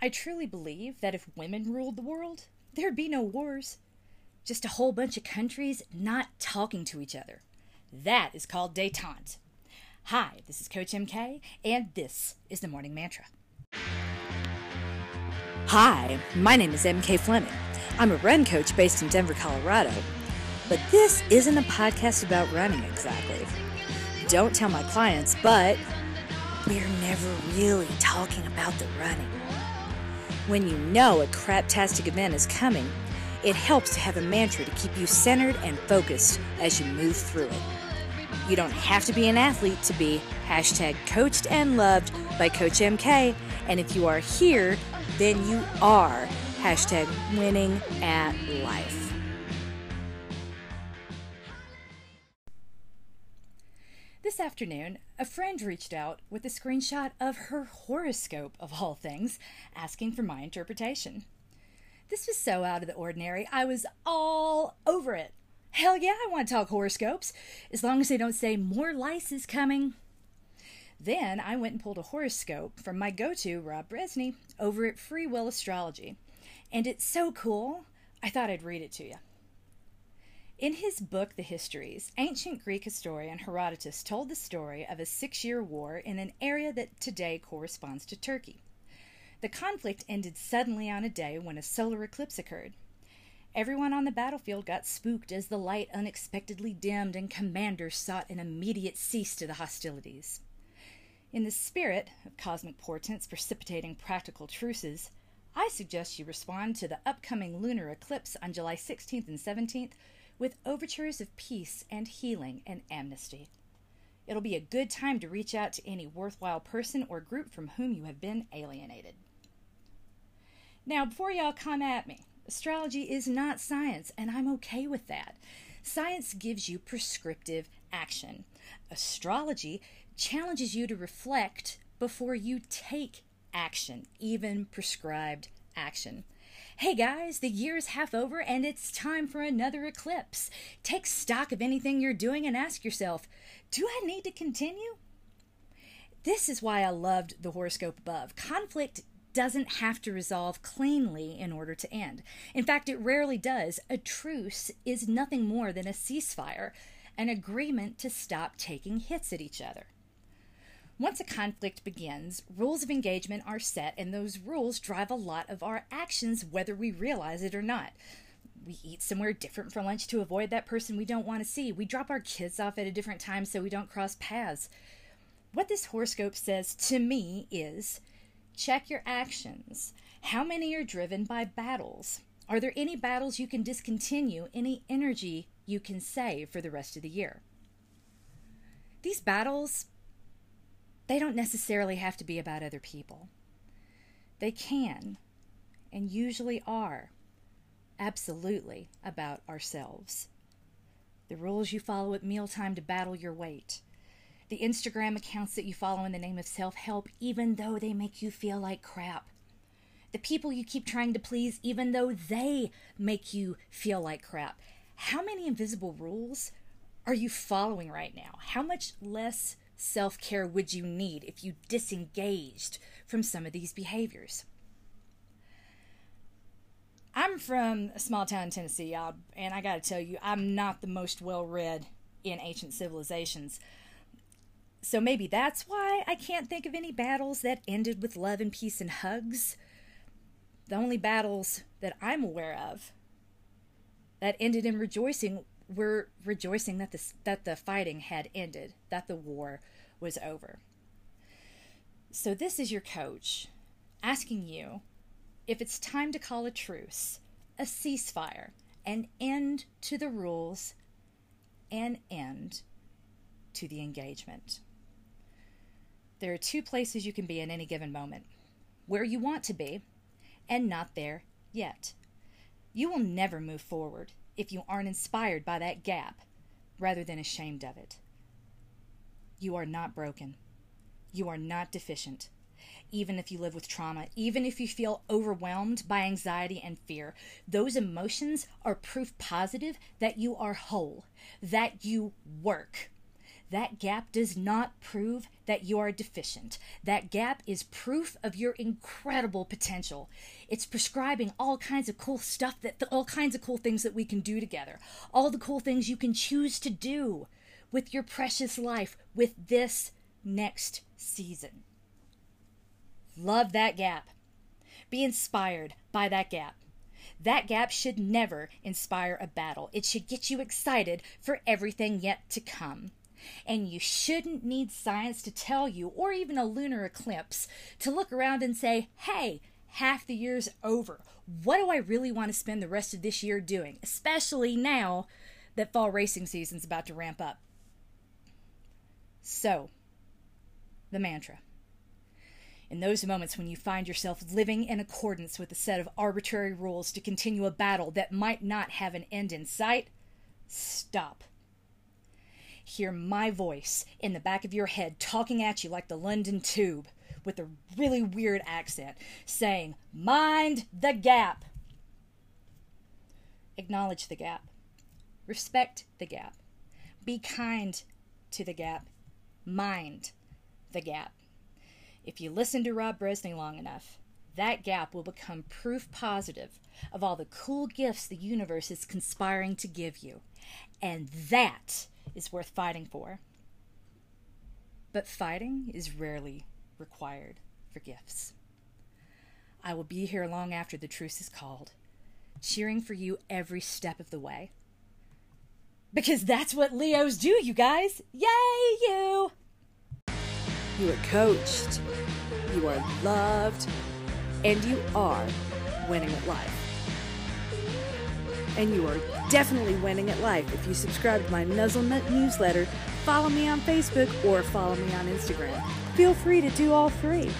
I truly believe that if women ruled the world, there'd be no wars. Just a whole bunch of countries not talking to each other. That is called detente. Hi, this is Coach MK, and this is the Morning Mantra. Hi, my name is MK Fleming. I'm a run coach based in Denver, Colorado. But this isn't a podcast about running exactly. Don't tell my clients, but we're never really talking about the running. When you know a craptastic event is coming, it helps to have a mantra to keep you centered and focused as you move through it. You don't have to be an athlete to be hashtag coached and loved by Coach MK. And if you are here, then you are hashtag winning at life. This afternoon, a friend reached out with a screenshot of her horoscope, of all things, asking for my interpretation. This was so out of the ordinary, I was all over it. Hell yeah, I want to talk horoscopes, as long as they don't say more lice is coming. Then I went and pulled a horoscope from my go to, Rob Brezsny, over at Free Will Astrology. And it's so cool, I thought I'd read it to you. In his book, The Histories, ancient Greek historian Herodotus told the story of a six year war in an area that today corresponds to Turkey. The conflict ended suddenly on a day when a solar eclipse occurred. Everyone on the battlefield got spooked as the light unexpectedly dimmed and commanders sought an immediate cease to the hostilities. In the spirit of cosmic portents precipitating practical truces, I suggest you respond to the upcoming lunar eclipse on July 16th and 17th with overtures of peace and healing and amnesty. It'll be a good time to reach out to any worthwhile person or group from whom you have been alienated. Now, before y'all come at me, Astrology is not science, and I'm okay with that. Science gives you prescriptive action. Astrology challenges you to reflect before you take action, even prescribed action. Hey guys, the year is half over and it's time for another eclipse. Take stock of anything you're doing and ask yourself, do I need to continue? This is why I loved the horoscope above. Conflict doesn't have to resolve cleanly in order to end. In fact, it rarely does. A truce is nothing more than a ceasefire, an agreement to stop taking hits at each other. Once a conflict begins, rules of engagement are set, and those rules drive a lot of our actions, whether we realize it or not. We eat somewhere different for lunch to avoid that person we don't want to see. We drop our kids off at a different time so we don't cross paths. What this horoscope says to me is Check your actions. How many are driven by battles? Are there any battles you can discontinue, any energy you can save for the rest of the year? These battles, they don't necessarily have to be about other people. They can, and usually are, absolutely about ourselves. The rules you follow at mealtime to battle your weight, the Instagram accounts that you follow in the name of self help, even though they make you feel like crap. The people you keep trying to please, even though they make you feel like crap. How many invisible rules are you following right now? How much less self care would you need if you disengaged from some of these behaviors? I'm from a small town in Tennessee, and I gotta tell you, I'm not the most well read in ancient civilizations. So maybe that's why I can't think of any battles that ended with love and peace and hugs. The only battles that I'm aware of that ended in rejoicing were rejoicing that the, that the fighting had ended, that the war was over. So, this is your coach asking you if it's time to call a truce, a ceasefire, an end to the rules, an end to the engagement. There are two places you can be in any given moment where you want to be, and not there yet. You will never move forward if you aren't inspired by that gap rather than ashamed of it. You are not broken. You are not deficient. Even if you live with trauma, even if you feel overwhelmed by anxiety and fear, those emotions are proof positive that you are whole, that you work that gap does not prove that you are deficient. That gap is proof of your incredible potential. It's prescribing all kinds of cool stuff that all kinds of cool things that we can do together. All the cool things you can choose to do with your precious life with this next season. Love that gap. Be inspired by that gap. That gap should never inspire a battle. It should get you excited for everything yet to come. And you shouldn't need science to tell you, or even a lunar eclipse, to look around and say, hey, half the year's over. What do I really want to spend the rest of this year doing? Especially now that fall racing season's about to ramp up. So, the mantra. In those moments when you find yourself living in accordance with a set of arbitrary rules to continue a battle that might not have an end in sight, stop. Hear my voice in the back of your head talking at you like the London Tube with a really weird accent, saying, Mind the gap. Acknowledge the gap. Respect the gap. Be kind to the gap. Mind the gap. If you listen to Rob Brezsny long enough, that gap will become proof positive of all the cool gifts the universe is conspiring to give you. And that is worth fighting for. But fighting is rarely required for gifts. I will be here long after the truce is called, cheering for you every step of the way. Because that's what Leos do, you guys! Yay, you! You are coached, you are loved, and you are winning at life. And you are definitely winning at life if you subscribe to my Nuzzlenut newsletter, follow me on Facebook, or follow me on Instagram. Feel free to do all three.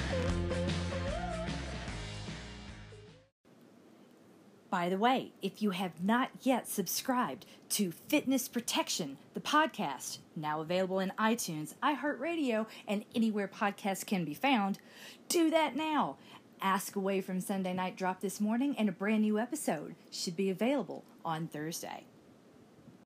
By the way, if you have not yet subscribed to Fitness Protection, the podcast, now available in iTunes, iHeartRadio, and anywhere podcasts can be found, do that now. Ask Away from Sunday Night drop this morning, and a brand new episode should be available on Thursday.